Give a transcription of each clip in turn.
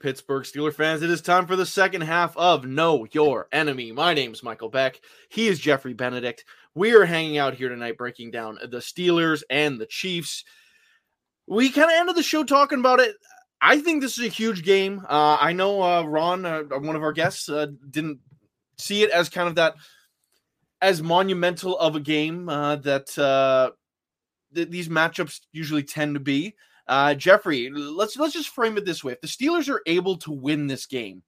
Pittsburgh Steeler fans, it is time for the second half of Know Your Enemy. My name's Michael Beck. He is Jeffrey Benedict. We are hanging out here tonight breaking down the Steelers and the Chiefs. We kind of ended the show talking about it. I think this is a huge game. Uh, I know uh, Ron, uh, one of our guests, uh, didn't see it as kind of that as monumental of a game uh, that uh, th- these matchups usually tend to be. Uh, Jeffrey, let's let's just frame it this way: if the Steelers are able to win this game,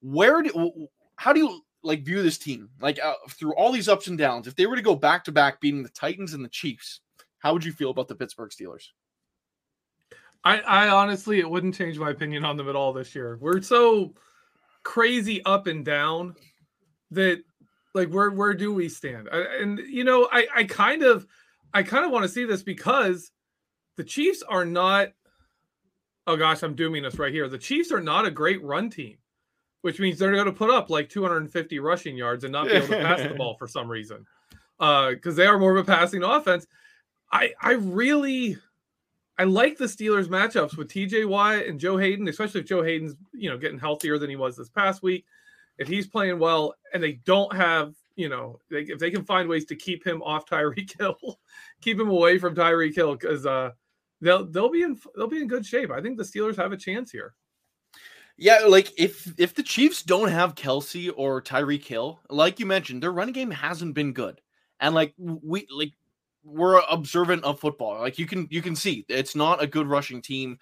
where do how do you like view this team? Like uh, through all these ups and downs, if they were to go back to back beating the Titans and the Chiefs, how would you feel about the Pittsburgh Steelers? I, I honestly, it wouldn't change my opinion on them at all this year. We're so crazy up and down that like where where do we stand? I, and you know, I I kind of I kind of want to see this because the Chiefs are not. Oh gosh, I'm dooming us right here. The Chiefs are not a great run team, which means they're going to put up like 250 rushing yards and not be able to pass the ball for some reason, because uh, they are more of a passing offense. I I really I like the Steelers matchups with TJ Watt and Joe Haden, especially if Joe Haden's you know getting healthier than he was this past week. If he's playing well and they don't have you know if they can find ways to keep him off Tyreek Hill, keep him away from Tyreek Hill because uh, they'll they'll be in they'll be in good shape. I think the Steelers have a chance here. Yeah, like if if the Chiefs don't have Kelce or Tyreek Hill, like you mentioned, their running game hasn't been good, and like we like we're observant of football. Like you can you can see it's not a good rushing team.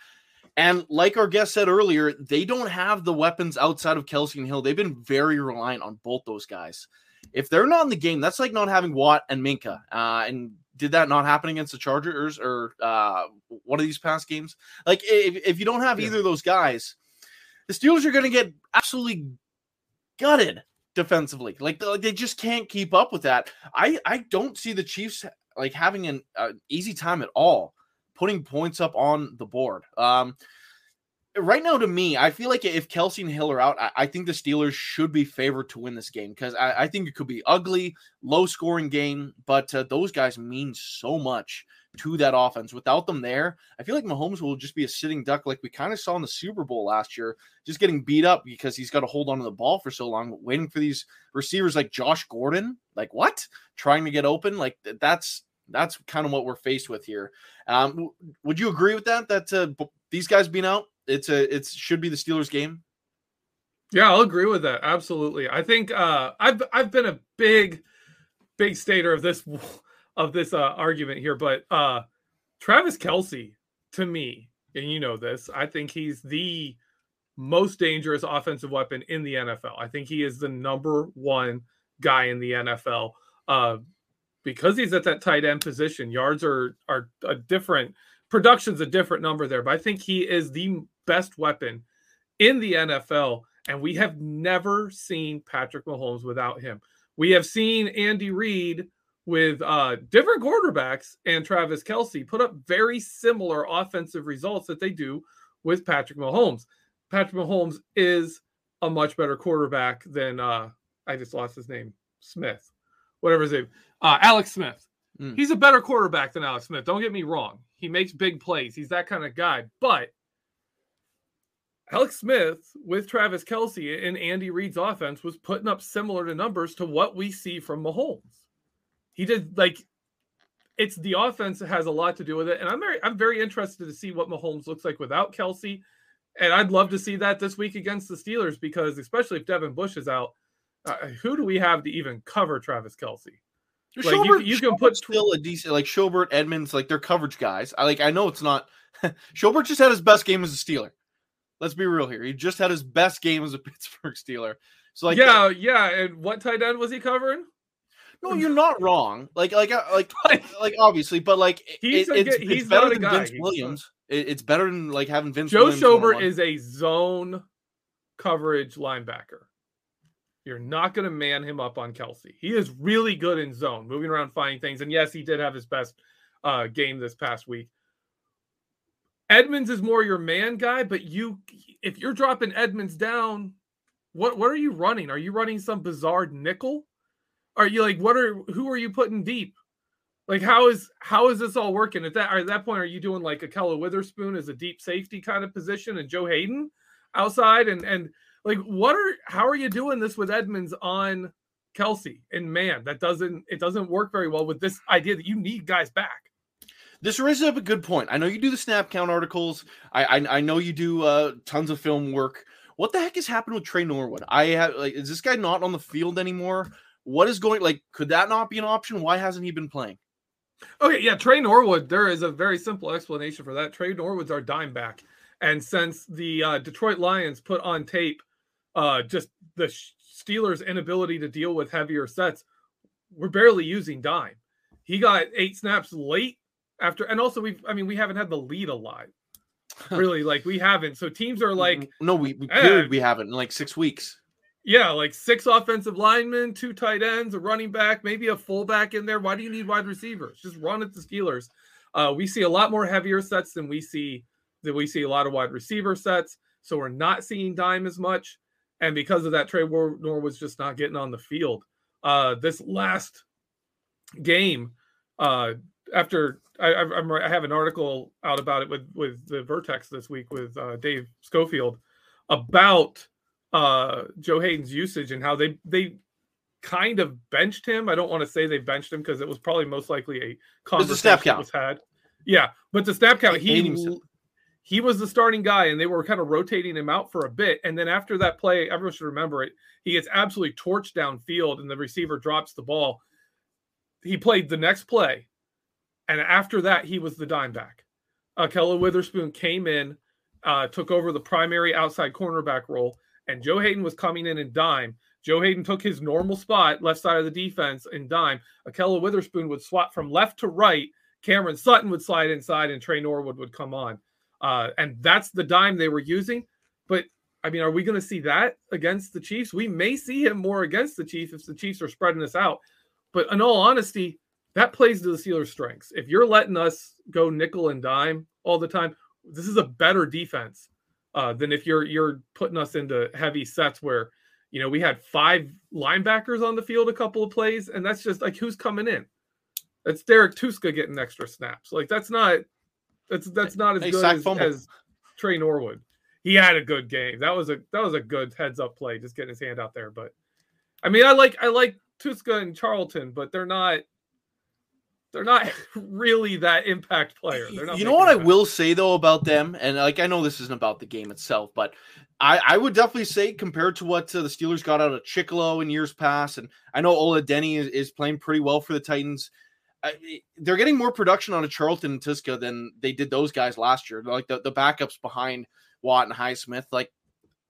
And like our guest said earlier, they don't have the weapons outside of Kelce and Hill. They've been very reliant on both those guys. If they're not in the game, that's like not having Watt and Minkah. Uh, and did that not happen against the Chargers or uh, one of these past games? Like if, if you don't have yeah. either of those guys, the Steelers are going to get absolutely gutted defensively. Like, like they just can't keep up with that. I I don't see the Chiefs like having an uh, easy time at all putting points up on the board. Um, right now, to me, I feel like if Kelce and Hill are out, I, I think the Steelers should be favored to win this game because I, I, think it could be ugly, low scoring game, but uh, those guys mean so much to that offense. Without them there, I feel like Mahomes will just be a sitting duck, like we kind of saw in the Super Bowl last year, just getting beat up because he's got to hold on to the ball for so long, waiting for these receivers like Josh Gordon. Like what? Trying to get open? Like that's that's kind of what we're faced with here. Um, would you agree with that? That uh, these guys being out, it's a it should be the Steelers game. Yeah, I'll agree with that. Absolutely. I think uh, I've I've been a big big stater of this of this uh, argument here, but uh, Travis Kelce to me, and you know this, I think he's the most dangerous offensive weapon in the NFL. I think he is the number one guy in the NFL. Uh, because he's at that tight end position, yards are are a different production's a different number there, but I think he is the best weapon in the NFL, and we have never seen Patrick Mahomes without him. We have seen Andy Reid with uh, different quarterbacks and Travis Kelce put up very similar offensive results that they do with Patrick Mahomes. Patrick Mahomes is a much better quarterback than uh, I just lost his name, Smith, whatever his name. Uh, Alex Smith. Mm. He's a better quarterback than Alex Smith. Don't get me wrong. He makes big plays. He's that kind of guy. But Alex Smith with Travis Kelce and Andy Reid's offense was putting up similar to numbers to what we see from Mahomes. He did like it's the offense that has a lot to do with it. And I'm very I'm very interested to see what Mahomes looks like without Kelce. And I'd love to see that this week against the Steelers because especially if Devin Bush is out, uh, who do we have to even cover Travis Kelce? Like Schobert, you, you can put still a decent like Schobert, Edmunds, like they're coverage guys. I like I know it's not Schobert just had his best game as a Steeler. Let's be real here. He just had his best game as a Pittsburgh Steeler. So like Yeah, that, yeah. And what tight end was he covering? No, you're not wrong. Like like uh, like like obviously, but like he's it, it's, he's it's better than Vince he's Williams. It, it's better than like having Vince Williams Joe Williams Schobert is a zone coverage linebacker. You're not going to man him up on Kelce. He is really good in zone, moving around, finding things. And yes, he did have his best uh, game this past week. Edmunds is more your man guy, but you, if you're dropping Edmunds down, what what are you running? Are you running some bizarre nickel? Are you like what are who are you putting deep? Like how is how is this all working? At that at that point, are you doing like Ahkello Witherspoon as a deep safety kind of position and Joe Haden outside? And and like what are how are you doing this with Edmunds on Kelce? And man, that doesn't it doesn't work very well with this idea that you need guys back. This raises up a good point. I know you do the snap count articles. I I, I know you do uh, tons of film work. What the heck has happened with Tre Norwood? I have like, is this guy not on the field anymore? What is going like? Could that not be an option? Why hasn't he been playing? Okay, yeah, Tre Norwood. There is a very simple explanation for that. Tre Norwood's our dime back, and since the uh, Detroit Lions put on tape uh, just the Steelers' inability to deal with heavier sets, we're barely using dime. He got eight snaps late after, and also we've. I mean, we haven't had the lead a lot. Really, like we haven't. So teams are like, no, we, we eh, we haven't in like six weeks. Yeah, like six offensive linemen, two tight ends, a running back, maybe a fullback in there. Why do you need wide receivers? Just run at the Steelers. Uh, we see a lot more heavier sets than we see than we see a lot of wide receiver sets. So we're not seeing dime as much, and because of that, Tre was just not getting on the field. Uh, this last game, uh, after I, I, I, have an article out about it with with the Vertex this week with uh, Dave Schofield about uh, Joe Haden's usage and how they they kind of benched him. I don't want to say they benched him because it was probably most likely a conversation that was had. Yeah, but the snap count he he was the starting guy and they were kind of rotating him out for a bit and then after that play everyone should remember it he gets absolutely torched downfield and the receiver drops the ball he played the next play and after that he was the dime back uh, Ahkello Witherspoon came in uh, took over the primary outside cornerback role and Joe Haden was coming in and dime. Joe Haden took his normal spot, left side of the defense, and dime. Ahkello Witherspoon would swap from left to right. Cameron Sutton would slide inside, and Tre Norwood would come on. Uh, and that's the dime they were using. But I mean, are we going to see that against the Chiefs? We may see him more against the Chiefs if the Chiefs are spreading this out. But in all honesty, that plays to the Steelers' strengths. If you're letting us go nickel and dime all the time, this is a better defense uh, than if you're you're putting us into heavy sets where you know we had five linebackers on the field a couple of plays, and that's just like who's coming in. That's Derek Tuszka getting extra snaps. Like that's not that's that's not as hey, good as, as Tre Norwood. He had a good game. That was a that was a good heads up play, just getting his hand out there. But I mean, I like I like Tuszka and Charlton, but they're not they're not really that impact player. They're not you know what I will say though about them, and like I know this isn't about the game itself, but I, I would definitely say compared to what uh, the Steelers got out of Chickillo in years past, and I know Ola Adeniyi is, is playing pretty well for the Titans. they're getting more production on a Charlton and Tuszka than they did those guys last year. Like the, the backups behind Watt and Highsmith, like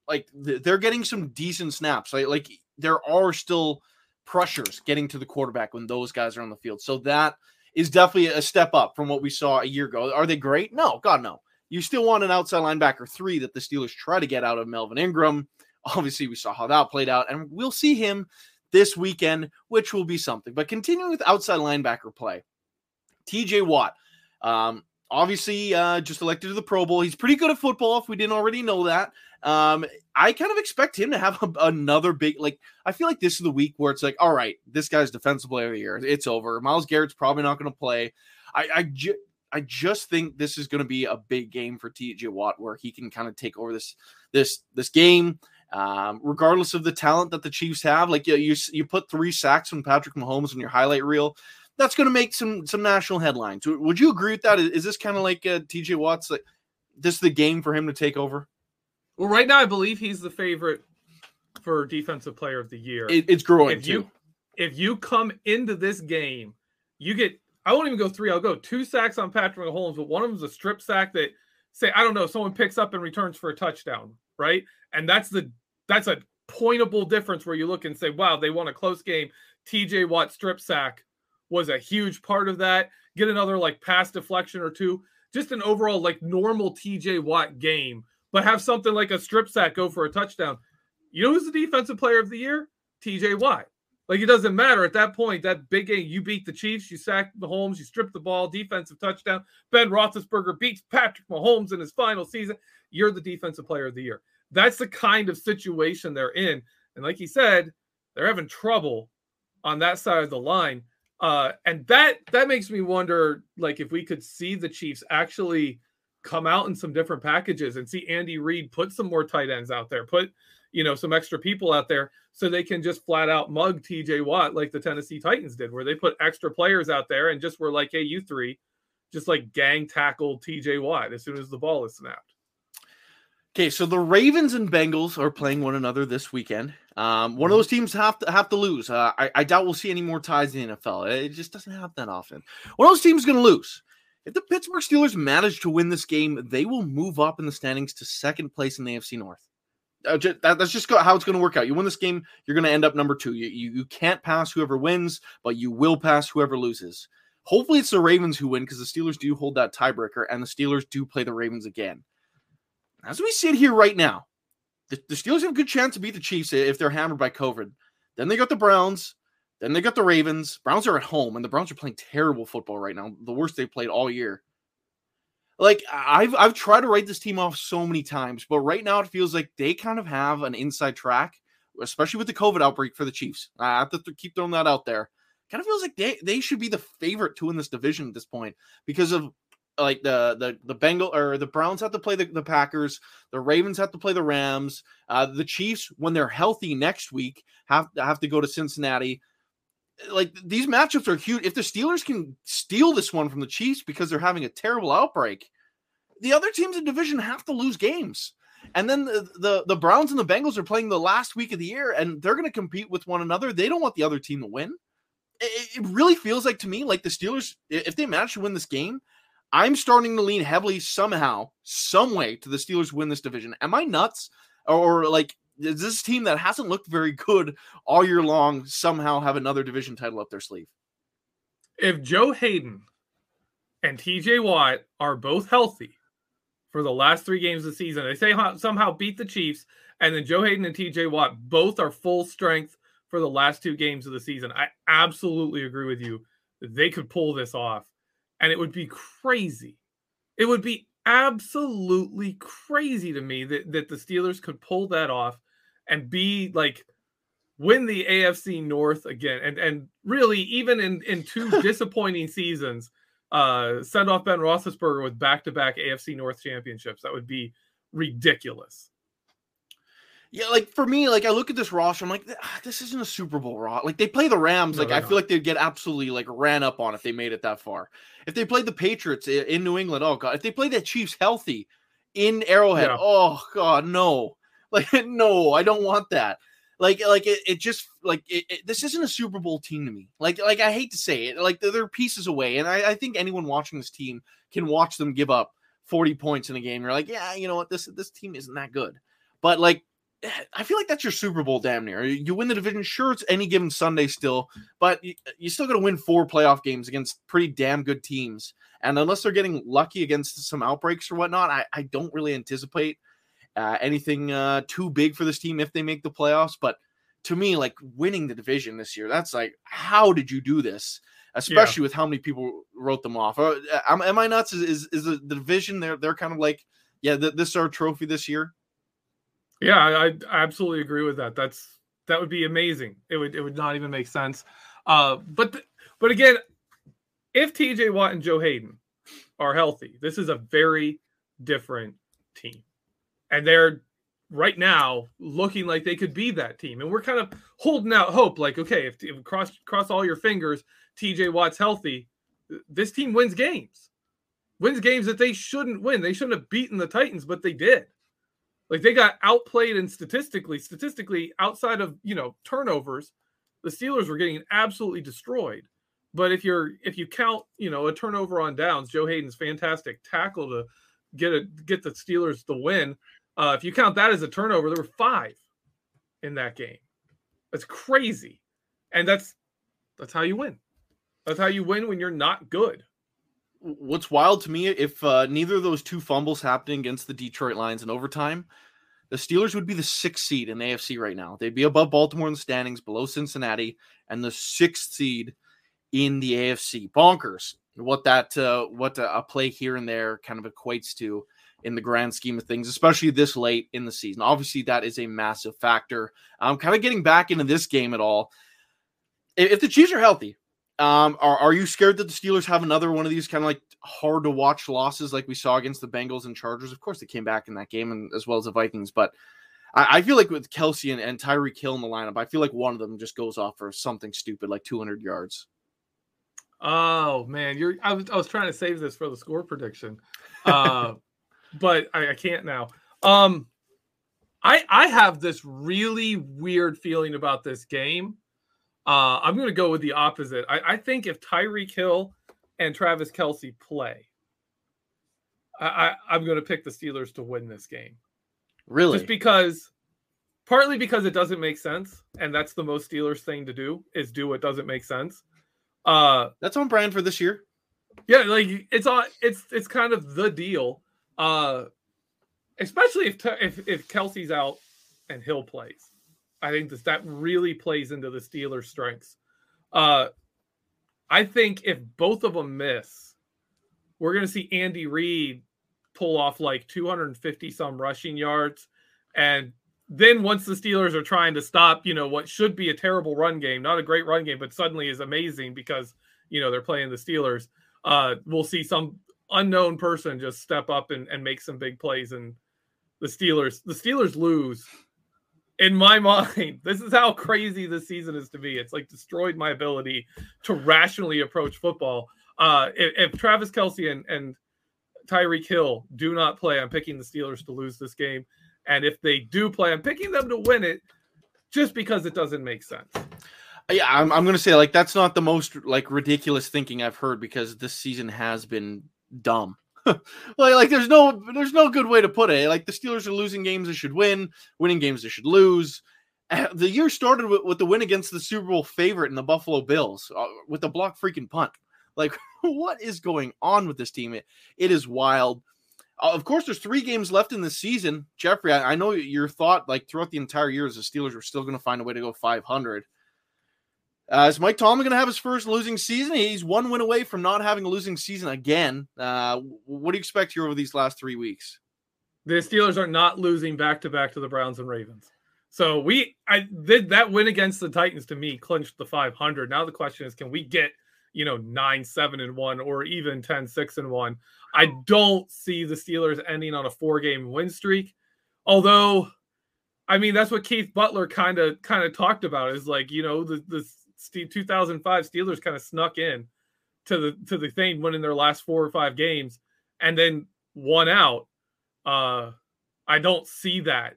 like they're getting some decent snaps. Like like there are still pressures getting to the quarterback when those guys are on the field. So that is definitely a step up from what we saw a year ago. Are they great? No, God, no. You still want an outside linebacker three that the Steelers try to get out of Melvin Ingram. Obviously, we saw how that played out, and we'll see him this weekend, which will be something. But continuing with outside linebacker play, TJ Watt. Um, obviously uh, just elected to the Pro Bowl. He's pretty good at football, if we didn't already know that. Um, I kind of expect him to have a, another big, like, I feel like this is the week where it's like, all right, this guy's defensive player of the year. It's over. Myles Garrett's probably not going to play. I, I, ju- I just think this is going to be a big game for TJ Watt where he can kind of take over this, this, this game. Um, regardless of the talent that the Chiefs have, like you, you, you put three sacks from Patrick Mahomes in your highlight reel that's going to make some some national headlines. Would you agree with that? Is this kind of like uh, TJ Watts? Like this is the game for him to take over? Well, right now I believe he's the favorite for defensive player of the year. It, it's growing if too. You, if you come into this game, you get I won't even go three. I'll go two sacks on Patrick Mahomes, but one of them is a strip sack that say I don't know someone picks up and returns for a touchdown, right? And that's the that's a pointable difference where you look and say, wow, they won a close game. TJ Watt strip sack was a huge part of that. Get another like pass deflection or two. Just an overall like normal TJ Watt game, but have something like a strip sack go for a touchdown. You know who's the defensive player of the year? TJ Watt. Like it doesn't matter at that point. That big game, you beat the Chiefs, you sacked Mahomes, you stripped the ball, defensive touchdown. Ben Roethlisberger beats Patrick Mahomes in his final season. You're the defensive player of the year. That's the kind of situation they're in. And like he said, they're having trouble on that side of the line Uh, and that that makes me wonder, like, if we could see the Chiefs actually come out in some different packages and see Andy Reid put some more tight ends out there, put you know some extra people out there, so they can just flat out mug T.J. Watt like the Tennessee Titans did, where they put extra players out there and just were like, "Hey, you three, just like gang tackle T.J. Watt as soon as the ball is snapped." Okay, so the Ravens and Bengals are playing one another this weekend. Um, one of mm-hmm. those teams have to have to lose. Uh, I, I, doubt we'll see any more ties in the NFL. It just doesn't happen that often. One of those teams is going to lose. If the Pittsburgh Steelers manage to win this game, they will move up in the standings to second place in the AFC North. Uh, just, that, that's just how it's going to work out. You win this game, you're going to end up number two. You, you, you can't pass whoever wins, but you will pass whoever loses. Hopefully, it's the Ravens who win because the Steelers do hold that tiebreaker, and the Steelers do play the Ravens again as we sit here right now, the, the Steelers have a good chance to beat the Chiefs if they're hammered by COVID. Then they got the Browns. Then they got the Ravens. Browns are at home, and the Browns are playing terrible football right now. The worst they've played all year. Like I've I've tried to write this team off so many times, but right now it feels like they kind of have an inside track, especially with the COVID outbreak for the Chiefs. I have to th- keep throwing that out there. Kind of feels like they they should be the favorite to win this division at this point because of like the the the Bengal or the Browns have to play the, the Packers, the Ravens have to play the Rams, uh, the Chiefs when they're healthy next week have have to go to Cincinnati. Like these matchups are huge. If the Steelers can steal this one from the Chiefs because they're having a terrible outbreak, the other teams in division have to lose games. And then the, the, the Browns and the Bengals are playing the last week of the year, and they're going to compete with one another. They don't want the other team to win. It, it really feels like to me like the Steelers, if they manage to win this game, I'm starting to lean heavily somehow, some way to the Steelers win this division. Am I nuts? Or like is this team that hasn't looked very good all year long somehow have another division title up their sleeve? If Joe Haden and TJ Watt are both healthy for the last three games of the season, they say somehow beat the Chiefs, and then Joe Haden and TJ Watt both are full strength for the last two games of the season. I absolutely agree with you. They could pull this off and it would be crazy. It would be absolutely crazy to me that, that the Steelers could pull that off and be like win the AFC North again. And and really, even in in two disappointing seasons, uh, send off Ben Roethlisberger with back to back AFC North championships. That would be ridiculous. Yeah, like for me, like I look at this roster, I'm like, ah, this isn't a Super Bowl roster. Like they play the Rams, no, like I not. feel like they'd get absolutely like ran up on if they made it that far. If they played the Patriots in New England, oh god, if they played the Chiefs healthy in Arrowhead, yeah. oh god, no, like no, I don't want that. Like, like it, it just like it, it, this isn't a Super Bowl team to me. Like, like I hate to say it, like they're, they're pieces away, and I, I think anyone watching this team can watch them give up 40 points in a game. You're like, yeah, you know what, this this team isn't that good, but like I feel like that's your Super Bowl damn near. You win the division, sure, it's any given Sunday still, but you, you still got to win four playoff games against pretty damn good teams. And unless they're getting lucky against some outbreaks or whatnot, I, I don't really anticipate uh, anything uh, too big for this team if they make the playoffs. But to me, like winning the division this year, that's like, how did you do this? Especially yeah. with how many people wrote them off. Uh, am, am I nuts? Is, is, is the, the division, they're, they're kind of like, yeah, th- this is our trophy this year? Yeah, I, I absolutely agree with that. That's that would be amazing. It would it would not even make sense. Uh, but the, but again, if T.J. Watt and Joe Haden are healthy, this is a very different team, and they're right now looking like they could be that team. And we're kind of holding out hope, like okay, if, if cross cross all your fingers, T.J. Watt's healthy, this team wins games, wins games that they shouldn't win. They shouldn't have beaten the Titans, but they did. Like they got outplayed and statistically, statistically outside of you know turnovers, the Steelers were getting absolutely destroyed. But if you're if you count you know a turnover on downs, Joe Haden's fantastic tackle to get a get the Steelers the win. Uh, if you count that as a turnover, there were five in that game. That's crazy, and that's that's how you win. That's how you win when you're not good what's wild to me if uh, neither of those two fumbles happened against the Detroit Lions in overtime, the Steelers would be the sixth seed in the AFC right now. They'd be above Baltimore in the standings, below Cincinnati, and the sixth seed in the AFC. Bonkers. What that uh, what a play here and there kind of equates to in the grand scheme of things, especially this late in the season. Obviously, that is a massive factor. I'm kind of getting back into this game at all. If the Chiefs are healthy, Um, are, are you scared that the Steelers have another one of these kind of like hard to watch losses like we saw against the Bengals and Chargers? Of course, they came back in that game and as well as the Vikings, but I, I feel like with Kelce and, and Tyreek Hill in the lineup, I feel like one of them just goes off for something stupid like 200 yards. Oh man, you're I was I was trying to save this for the score prediction. Uh but I, I can't now. Um I I have this really weird feeling about this game. Uh I'm gonna go with the opposite. I, I think if Tyreek Hill and Travis Kelce play, I, I I'm gonna pick the Steelers to win this game. Really? Just because partly because it doesn't make sense, and that's the most Steelers thing to do is do what doesn't make sense. Uh, That's on brand for this year. yeah, like it's on. It's it's kind of the deal. Uh, especially if if if Kelce's out and Hill plays, I think this that really plays into the Steelers' strengths. Uh, I think if both of them miss, we're going to see Andy Reid pull off like 250 some rushing yards, and then once the Steelers are trying to stop, you know, what should be a terrible run game, not a great run game, but suddenly is amazing because, you know, they're playing the Steelers. Uh, we'll see some unknown person just step up and, and make some big plays and the Steelers, the Steelers lose. In my mind, this is how crazy this season is to me. It's like destroyed my ability to rationally approach football. Uh, if, if Travis Kelce and, and Tyreek Hill do not play, I'm picking the Steelers to lose this game. And if they do play, I'm picking them to win it just because it doesn't make sense. Yeah, I'm, I'm gonna say like that's not the most like ridiculous thinking I've heard because this season has been dumb. like, like there's no there's no good way to put it. Like the Steelers are losing games they should win, winning games they should lose. Uh, The year started with, with the win against the Super Bowl favorite in the Buffalo Bills uh, with the block freaking punt. Like, what is going on with this team? It, it is wild. Uh, of course, there's three games left in the season. Jeffrey, I, I know your thought, like throughout the entire year, is the Steelers were still going to find a way to go 500. Uh, is Mike Tomlin going to have his first losing season? He's one win away from not having a losing season again. Uh, what do you expect here over these last three weeks? The Steelers are not losing back to back to the Browns and Ravens. So we I did that win against the Titans to me clinched the 500. Now the question is can we get, you know, 9 7 and 1 or even 10 6 and 1? I don't see the Steelers ending on a four game win streak. Although I mean that's what Keith Butler kind of kind of talked about is like, you know, the the 2005 Steelers kind of snuck in to the to the thing winning their last four or five games and then won out. Uh I don't see that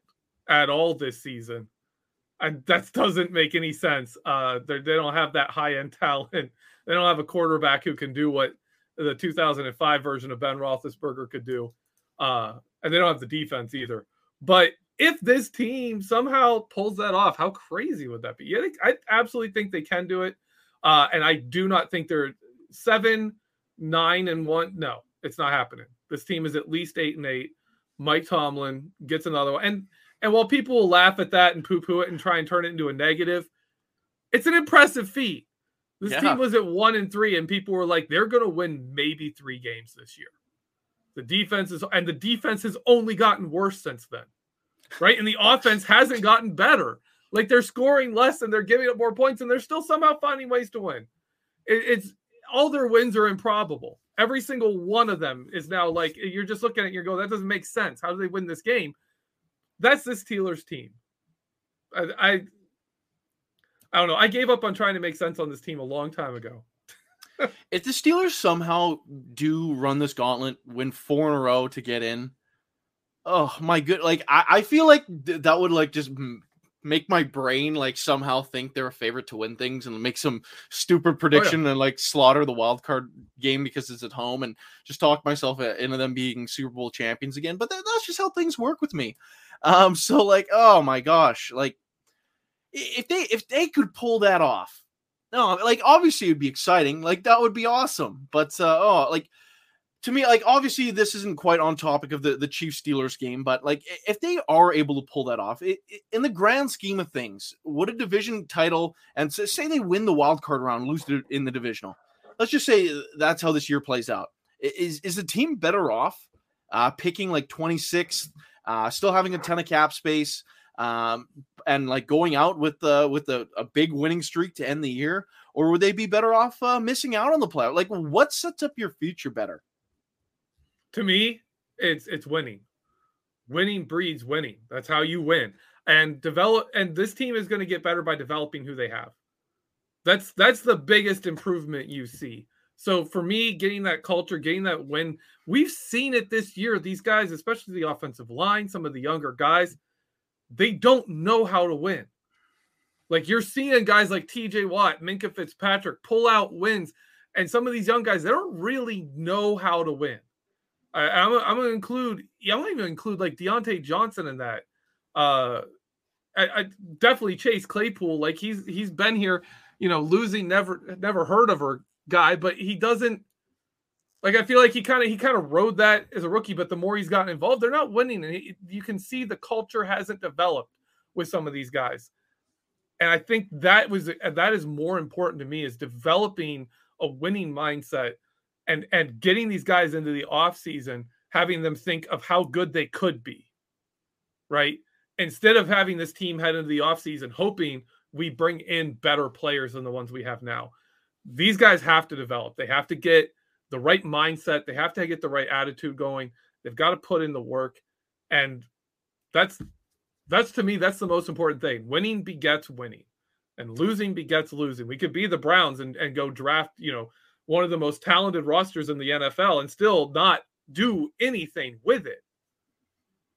at all this season. And that doesn't make any sense. Uh, they don't have that high end talent. They don't have a quarterback who can do what the 2005 version of Ben Roethlisberger could do. Uh, and they don't have the defense either. But if this team somehow pulls that off, how crazy would that be? Yeah, I absolutely think they can do it. Uh, and I do not think they're seven, nine, and one. No, it's not happening. This team is at least eight and eight. Mike Tomlin gets another one. And and while people will laugh at that and poo-poo it and try and turn it into a negative, it's an impressive feat. This Yeah. team was at one and three, and people were like, they're gonna win maybe three games this year. The defense is and the defense has only gotten worse since then. Right? And the offense hasn't gotten better. Like they're scoring less and they're giving up more points, and they're still somehow finding ways to win. It, it's all their wins are improbable. Every single one of them is now like you're just looking at it, and you go, that doesn't make sense. How do they win this game? That's this Steelers team. I, I I don't know. I gave up on trying to make sense on this team a long time ago. If the Steelers somehow do run this gauntlet, win four in a row to get in, oh my good, like I, I feel like th- that would like just m- make my brain like somehow think they're a favorite to win things and make some stupid prediction and like slaughter the wild card game because it's at home and just talk myself into them being Super Bowl champions again. But that, that's just how things work with me. Um, so like, oh my gosh, like if they if they could pull that off, no, like obviously it'd be exciting, like that would be awesome. But uh, oh, like to me, like obviously this isn't quite on topic of the the Chiefs Steelers game, but like if they are able to pull that off, it, it- in the grand scheme of things, would a division title and s- say they win the wild card round, lose to- in the divisional, let's just say that's how this year plays out. Is is the team better off uh, picking like 26th, uh, still having a ton of cap space, um, and like going out with the with a, a big winning streak to end the year, or would they be better off uh, missing out on the playoff? Like, what sets up your future better? To me, it's it's winning. Winning breeds winning. That's how you win. And develop and this team is going to get better by developing who they have. That's that's the biggest improvement you see. So for me, getting that culture, getting that win, we've seen it this year. These guys, especially the offensive line, some of the younger guys, they don't know how to win. Like you're seeing guys like TJ Watt, Minkah Fitzpatrick pull out wins, and some of these young guys, they don't really know how to win. I, am I'm gonna include. Yeah, I'm gonna even include like Diontae Johnson in that. Uh, I, I definitely Chase Claypool. Like he's he's been here, you know, losing never never heard of her guy, but he doesn't. Like I feel like he kind of he kind of rode that as a rookie, but the more he's gotten involved, they're not winning, and he, you can see the culture hasn't developed with some of these guys. And I think that was that is more important to me is developing a winning mindset and and getting these guys into the off season having them think of how good they could be right? Instead of having this team head into the off season hoping we bring in better players than the ones we have now. These guys have to develop. They have to get the right mindset. They have to get the right attitude going. They've got to put in the work. And that's that's to me that's the most important thing. Winning begets winning and losing begets losing. We could be the browns and, and go draft you know one of the most talented rosters in the NFL and still not do anything with it.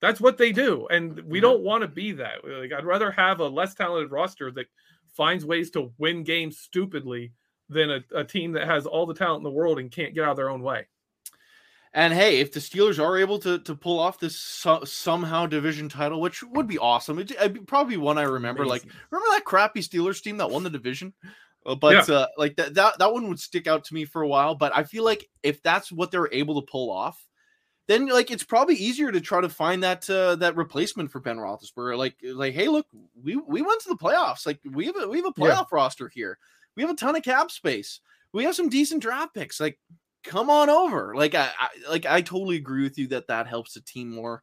That's what they do. And we mm-hmm. don't want to be that. Like I'd rather have a less talented roster that finds ways to win games stupidly than a, a team that has all the talent in the world and can't get out of their own way. And hey, if the Steelers are able to to pull off this so, somehow division title, which would be awesome, it, would probably be one I remember. Amazing. Like, remember that crappy Steelers team that won the division? Uh, but yeah. uh, like that, that that one would stick out to me for a while. But I feel like if that's what they're able to pull off, then like it's probably easier to try to find that uh, that replacement for Ben Roethlisberger. Like like hey, look, we we went to the playoffs. Like we have a, we have a playoff yeah. roster here. We have a ton of cap space. We have some decent draft picks. Like come on over. Like I, I like I totally agree with you that that helps the team more.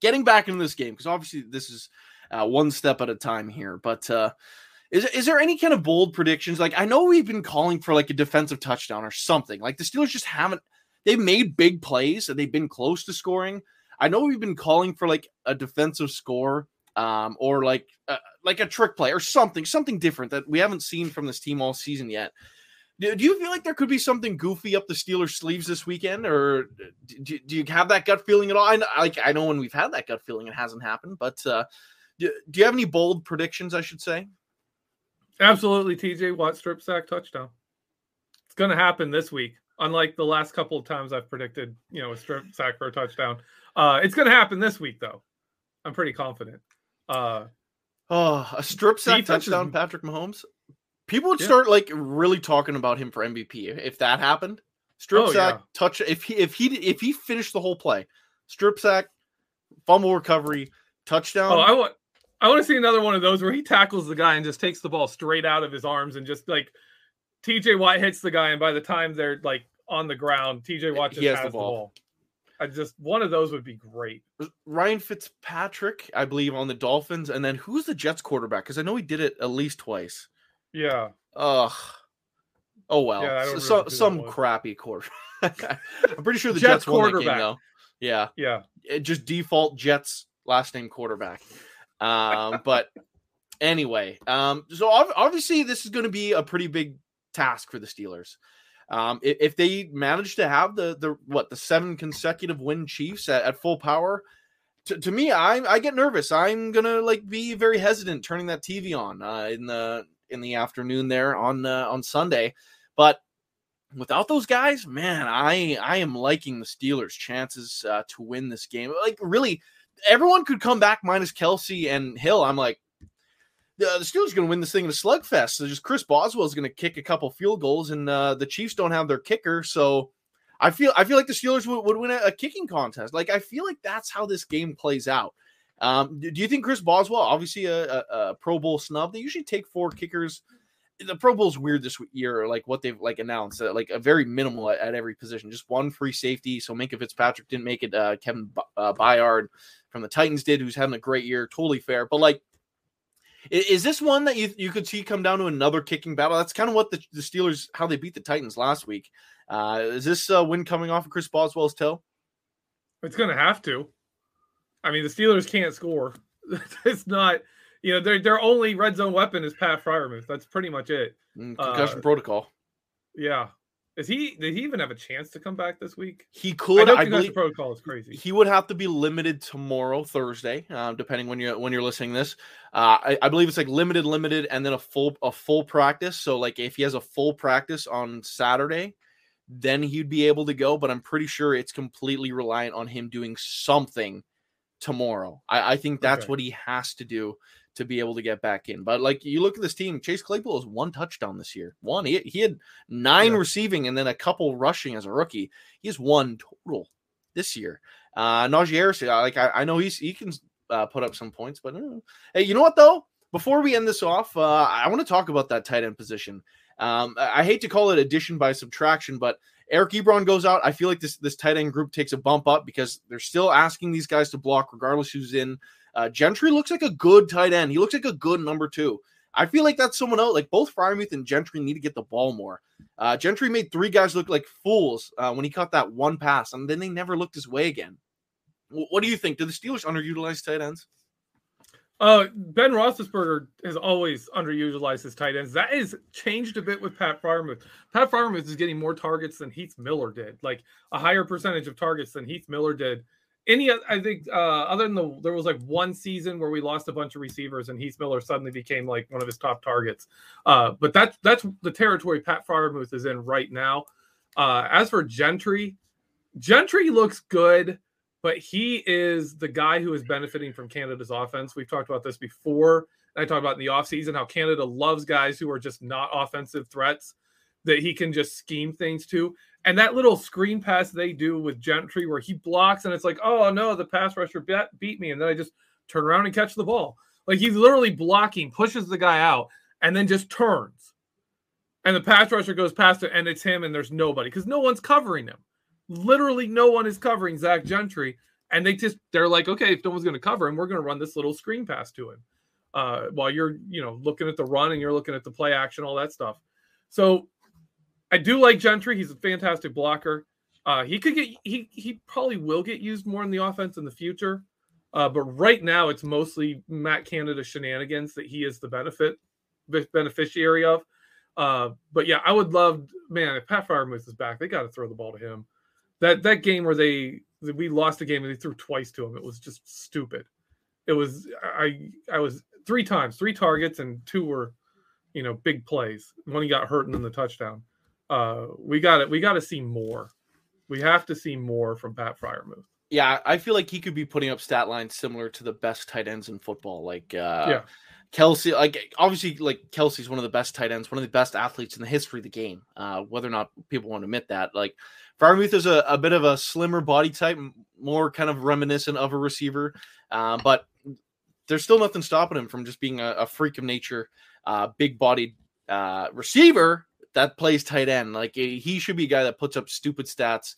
Getting back into this game because obviously this is uh, one step at a time here, but. uh is, is there any kind of bold predictions? Like I know we've been calling for like a defensive touchdown or something. Like the Steelers just haven't. They've made big plays and they've been close to scoring. I know we've been calling for like a defensive score, um, or like uh, like a trick play or something, something different that we haven't seen from this team all season yet. Do, do you feel like there could be something goofy up the Steelers' sleeves this weekend, or do, do you have that gut feeling at all? I know, like I know when we've had that gut feeling, it hasn't happened, but uh, do, do you have any bold predictions? I should say. Absolutely, TJ Watt strip sack touchdown. It's going to happen this week. Unlike the last couple of times I've predicted, you know, a strip sack for a touchdown. Uh, it's going to happen this week, though. I'm pretty confident. Uh, oh, a strip sack touchdown, is... Patrick Mahomes. People would yeah. start like really talking about him for MVP if that happened. Strip oh, sack, yeah. touch. If he if he if he finished the whole play, strip sack, fumble recovery, touchdown. Oh, I want I want to see another one of those where he tackles the guy and just takes the ball straight out of his arms and just like TJ Watt hits the guy, and by the time they're like on the ground, TJ Watt just has, has, the, ball. ball. I just one of those would be great. Ryan Fitzpatrick, I believe, on the Dolphins, and then who's the Jets quarterback? Because I know he did it at least twice. Yeah. Ugh. Oh well. Yeah, really so, some crappy quarter. I'm pretty sure the Jets, Jets that game though. Yeah. Yeah. It just default Jets last name quarterback. Um, but anyway, um, so obviously this is going to be a pretty big task for the Steelers. Um, if, they manage to have the the what the seven consecutive win Chiefs at, at full power, to, to me, I I get nervous. I'm gonna like be very hesitant turning that TV on uh, in the in the afternoon there on uh, on Sunday. But without those guys, man, I I am liking the Steelers' chances uh, to win this game. Like really, everyone could come back minus Kelce and Hill. I'm like, the, the Steelers going to win this thing in a slugfest. So just Chris Boswell is going to kick a couple field goals, and uh, the Chiefs don't have their kicker. So I feel I feel like the Steelers would, would win a, a, kicking contest. Like I feel like that's how this game plays out. Um, do, do you think Chris Boswell, obviously a, a, a, Pro Bowl snub, they usually take four kickers the Pro Bowl's weird this year, like what they've like announced, uh, like a very minimal at, at, every position, just one free safety. So Minkah Fitzpatrick didn't make it. Uh, Kevin uh, Byard from the Titans did, who's having a great year, totally fair. But like, Is this one that you you could see come down to another kicking battle? That's kind of what the, the Steelers how they beat the Titans last week. Uh, is this uh, win coming off of Chris Boswell's toe? It's going to have to. I mean, the Steelers can't score. it's not, you know, their their only red zone weapon is Pat Freiermuth. That's pretty much it. Mm, concussion uh, protocol. Yeah, is he? Did he even have a chance to come back this week? He could. I, I believe protocol is crazy. He would have to be limited tomorrow, Thursday, uh, depending when you're when you're listening this. Uh, I, I, believe it's like limited, limited, and then a full a full practice. So like if he has a full practice on Saturday, then he'd be able to go. But I'm pretty sure it's completely reliant on him doing something tomorrow. I, I think that's okay. what he has to do to be able to get back in. But like you look at this team, Chase Claypool has one touchdown this year. One. He, he had nine yeah. receiving and then a couple rushing as a rookie. He has one total this year. Uh Najee Harris, like I, I know he's he can uh, put up some points, but uh, hey, you know what though? Before we end this off, uh, I want to talk about that tight end position. Um, I hate to call it addition by subtraction, but Eric Ebron goes out. I feel like this this tight end group takes a bump up because they're still asking these guys to block regardless who's in. Uh, Gentry looks like a good tight end. He looks like a good number two. I feel like that's someone else. Like both Freiermuth and Gentry need to get the ball more. Uh, Gentry made three guys look like fools uh, when he caught that one pass, and then they never looked his way again. W- what do you think? Do the Steelers underutilize tight ends? Uh, ben Roethlisberger has always underutilized his tight ends. That is changed a bit with Pat Freiermuth. Pat Freiermuth is getting more targets than Heath Miller did, like a higher percentage of targets than Heath Miller did any i think uh other than the there was like one season where we lost a bunch of receivers and heath miller suddenly became like one of his top targets. Uh but that's that's the territory pat Freiermuth is in right now. Uh as for gentry gentry looks good but he is the guy who is benefiting from canada's offense. We've talked about this before. I talked about in the offseason how canada loves guys who are just not offensive threats that he can just scheme things to and that little screen pass they do with Gentry, where he blocks and it's like, oh no, the pass rusher beat me, and then I just turn around and catch the ball. Like he's literally blocking, pushes the guy out, and then just turns. And the pass rusher goes past it, and it's him, and there's nobody because no one's covering him. Literally, no one is covering Zach Gentry, and they just they're like, okay, if no one's going to cover him, we're going to run this little screen pass to him. Uh, while you're, you know, looking at the run and you're looking at the play action, all that stuff. So I do like Gentry. He's a fantastic blocker. Uh, he could get he he probably will get used more in the offense in the future. Uh, but right now it's mostly Matt Canada shenanigans that he is the benefit beneficiary of. Uh, but yeah, I would love man if Pat Freiermuth is back, they got to throw the ball to him. That that game where they we lost a game and they threw twice to him, it was just stupid. It was I I was three times, three targets, and two were you know big plays. One he got hurt and then the touchdown uh, we got it. We got to see more. We have to see more from Pat Freiermuth. Yeah, I feel like he could be putting up stat lines similar to the best tight ends in football. Like, uh, yeah. Kelce, like obviously, like Kelce's one of the best tight ends, one of the best athletes in the history of the game. Uh, whether or not people want to admit that, like Freiermuth is a, a bit of a slimmer body type, more kind of reminiscent of a receiver, uh, but there's still nothing stopping him from just being a, a freak of nature, uh, big bodied uh, receiver that plays tight end. Like eh, he should be a guy that puts up stupid stats,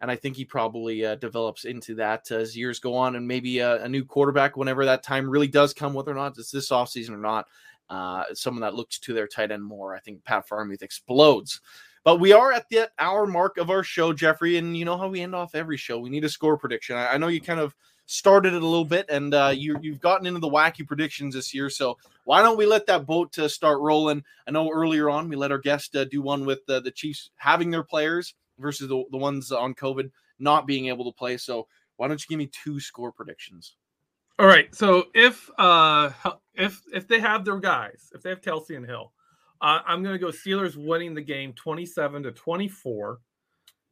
and I think he probably uh, develops into that as years go on, and maybe a, a, new quarterback whenever that time really does come, whether or not it's this offseason or not. Uh, someone that looks to their tight end more. I think Pat Freiermuth explodes. But we are at the hour mark of our show, Jeffrey, and you know how we end off every show. We need a score prediction. I, I know you kind of started it a little bit, and uh, you you've gotten into the wacky predictions this year. So why don't we let that boat uh, start rolling? I know earlier on we let our guest uh, do one with the Chiefs having their players versus the, the ones on COVID not being able to play. So why don't you give me two score predictions? All right. So if uh if if they have their guys, if they have Kelce and Hill, uh, I'm going to go Steelers winning the game 27 to 24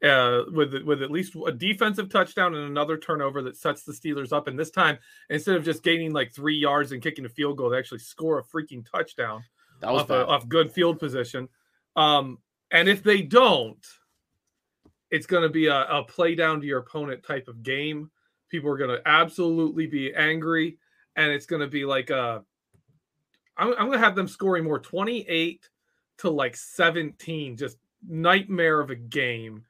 uh, with with at least a defensive touchdown and another turnover that sets the Steelers up. And this time, instead of just gaining like three yards and kicking a field goal, they actually score a freaking touchdown off, a, off good field position. Um, and if they don't, it's going to be a, a play down to your opponent type of game. People are going to absolutely be angry, and it's going to be like a. I'm, I'm going to have them scoring more 28 to like 17, just nightmare of a game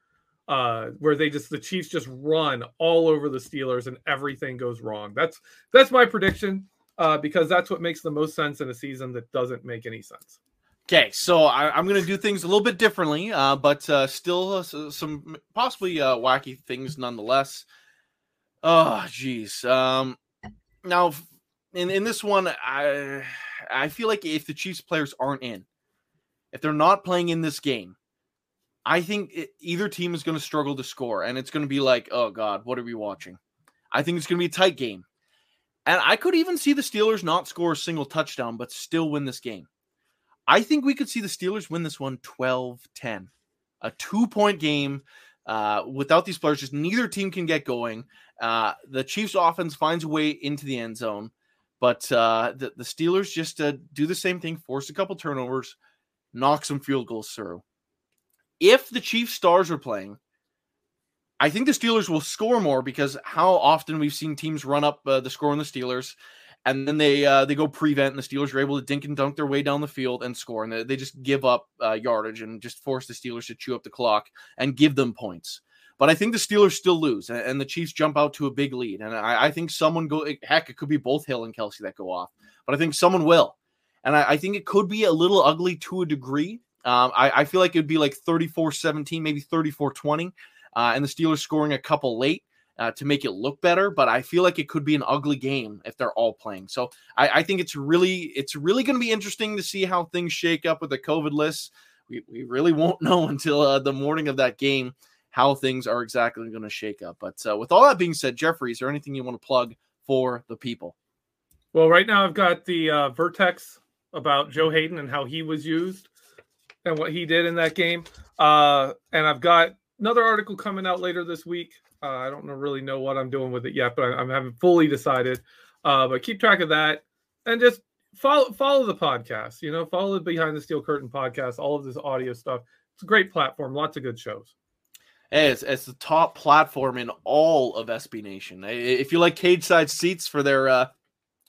uh, where they just the Chiefs just run all over the Steelers and everything goes wrong. That's that's my prediction. uh, because that's what makes the most sense in a season that doesn't make any sense. Okay, so I, am going to do things a little bit differently, uh, but uh, still uh, some possibly uh, wacky things nonetheless. Oh, geez. Um, now, in, in this one, I I feel like if the Chiefs players aren't in, if they're not playing in this game, I think it, either team is going to struggle to score, and it's going to be like, oh God, what are we watching? I think it's going to be a tight game. And I could even see the Steelers not score a single touchdown, but still win this game. I think we could see the Steelers win this one 12 10. A two point game uh, without these players, just neither team can get going. Uh, the Chiefs' offense finds a way into the end zone, but uh, the, the Steelers just uh, do the same thing, force a couple turnovers, knock some field goals through. If the Chiefs' stars are playing, I think the Steelers will score more because how often we've seen teams run up uh, the score on the Steelers, and then they uh, they go prevent, and the Steelers are able to dink and dunk their way down the field and score, and they, they just give up uh, yardage and just force the Steelers to chew up the clock and give them points. But I think the Steelers still lose, and, and the Chiefs jump out to a big lead, and I, I, think someone go heck, it could be both Hill and Kelce that go off, but I think someone will, and I, I think it could be a little ugly to a degree. Um, I, I feel like it would be like 34-17, maybe 34-20 uh, and the Steelers scoring a couple late. Uh, to make it look better, but I feel like it could be an ugly game if they're all playing. So I, I think it's really it's really going to be interesting to see how things shake up with the COVID list. We, we really won't know until uh, the morning of that game how things are exactly going to shake up. But uh, with all that being said, Jeffrey, is there anything you want to plug for the people? Well, right now I've got the uh, Vertex about Joe Haden and how he was used and what he did in that game. Uh, and I've got another article coming out later this week. Uh, I don't know, really know what I'm doing with it yet, but I, I haven't fully decided. Uh, but keep track of that and just follow follow the podcast. You know, follow the Behind the Steel Curtain podcast. All of this audio stuff. It's a great platform. Lots of good shows. Hey, it's, it's the top platform in all of SB Nation. If you like Cageside Seats for their uh,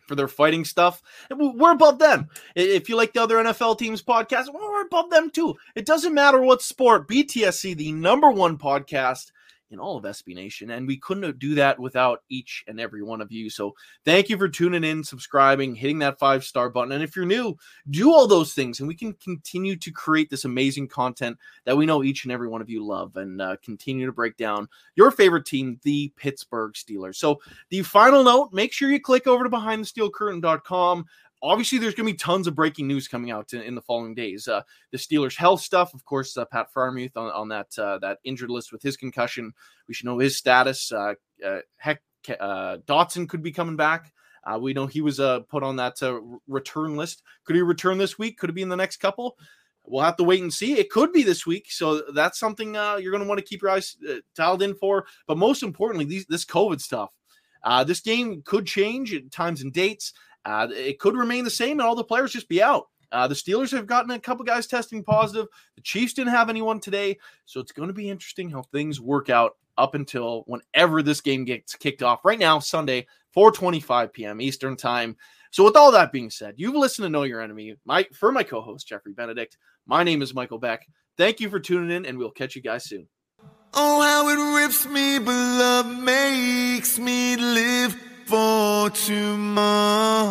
for their fighting stuff. We're above them. If you like the other NFL teams podcast, we're above them too. It doesn't matter what sport. BTSC, the number one podcast in all of SB Nation. And we couldn't do that without each and every one of you. So thank you for tuning in, subscribing, hitting that five star button. And if you're new, do all those things and we can continue to create this amazing content that we know each and every one of you love and uh, continue to break down your favorite team, the Pittsburgh Steelers. So the final note, make sure you click over to behindthesteelcurtain.com obviously there's going to be tons of breaking news coming out in, in the following days. Uh, the Steelers' health stuff, of course, uh, Pat Freiermuth on, on that uh, that injured list with his concussion. We should know his status. Uh, uh, heck, uh, Dotson could be coming back. we know he was put on that return list. Could he return this week? Could it be in the next couple? We'll have to wait and see. It could be this week, so that's something you're going to want to keep your eyes dialed in for. But most importantly, these this COVID stuff. this game could change at times and dates. Uh, it could remain the same, and all the players just be out. Uh, the Steelers have gotten a couple guys testing positive. The Chiefs didn't have anyone today, so it's going to be interesting how things work out up until whenever this game gets kicked off. Right now, Sunday, 4:25 p.m. Eastern time. So, with all that being said, you've listened to Know Your Enemy. My for my co-host Jeffrey Benedict. My name is Michael Beck. Thank you for tuning in, and we'll catch you guys soon. Oh, how it rips me, but love makes me live for tomorrow.